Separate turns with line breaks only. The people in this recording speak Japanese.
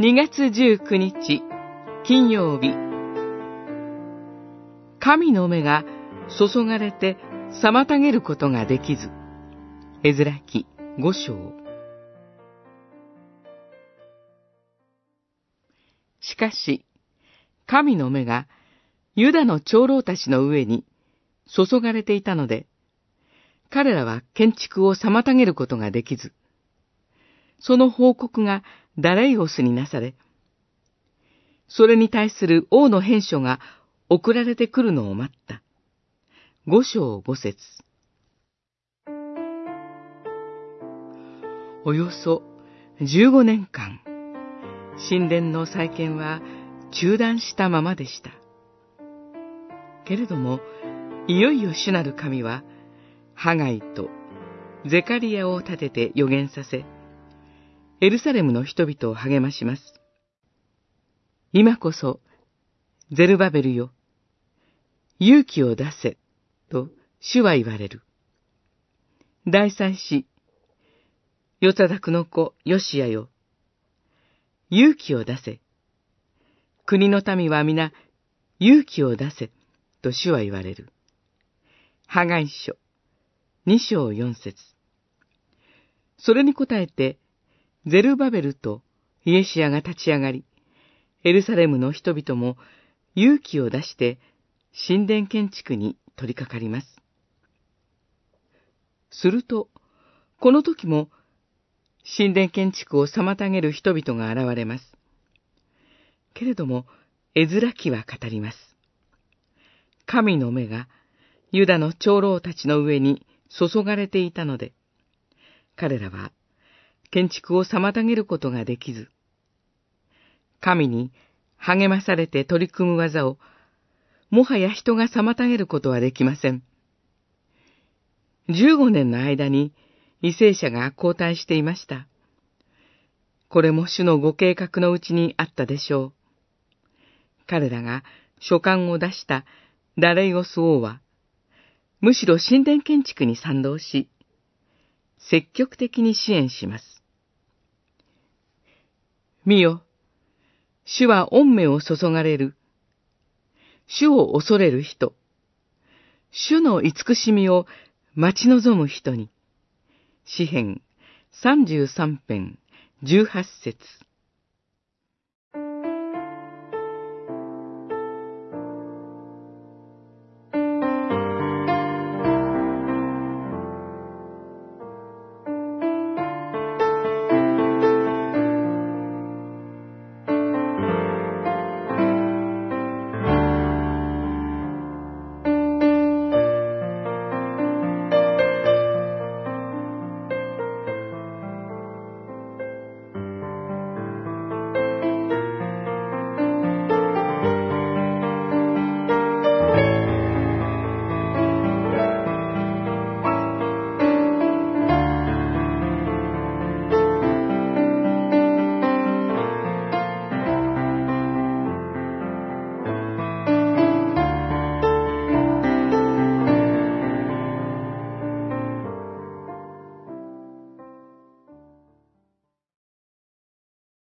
2月19日、金曜日。神の目が注がれて妨げることができず。絵面記五章。しかし、神の目がユダの長老たちの上に注がれていたので、彼らは建築を妨げることができず、その報告がダレイオスになされ、それに対する王の返書が送られてくるのを待った。五章五節およそ15年間、神殿の再建は中断したままでした。けれども、いよいよ主なる神は、ハガイとゼカリアを立てて予言させ、エルサレムの人々を励まします。今こそ、ゼルバベルよ、勇気を出せ、と主は言われる。大祭司、ヨタダクの子、ヨシアよ、勇気を出せ。国の民は皆、勇気を出せ、と主は言われる。破壊書、二章四節。それに応えて、ゼルバベルとイエシアが立ち上がり、エルサレムの人々も勇気を出して神殿建築に取り掛かります。すると、この時も神殿建築を妨げる人々が現れます。けれども、絵面記は語ります。神の目がユダの長老たちの上に注がれていたので、彼らは建築を妨げることができず、神に励まされて取り組む技を、もはや人が妨げることはできません。15年の間に為政者が交代していました。これも主のご計画のうちにあったでしょう。彼らが書簡を出したダレイオス王は、むしろ神殿建築に賛同し、積極的に支援します。見よ、主は恩命を注がれる。主を恐れる人。主の慈しみを待ち望む人に。詩編三十三編十八節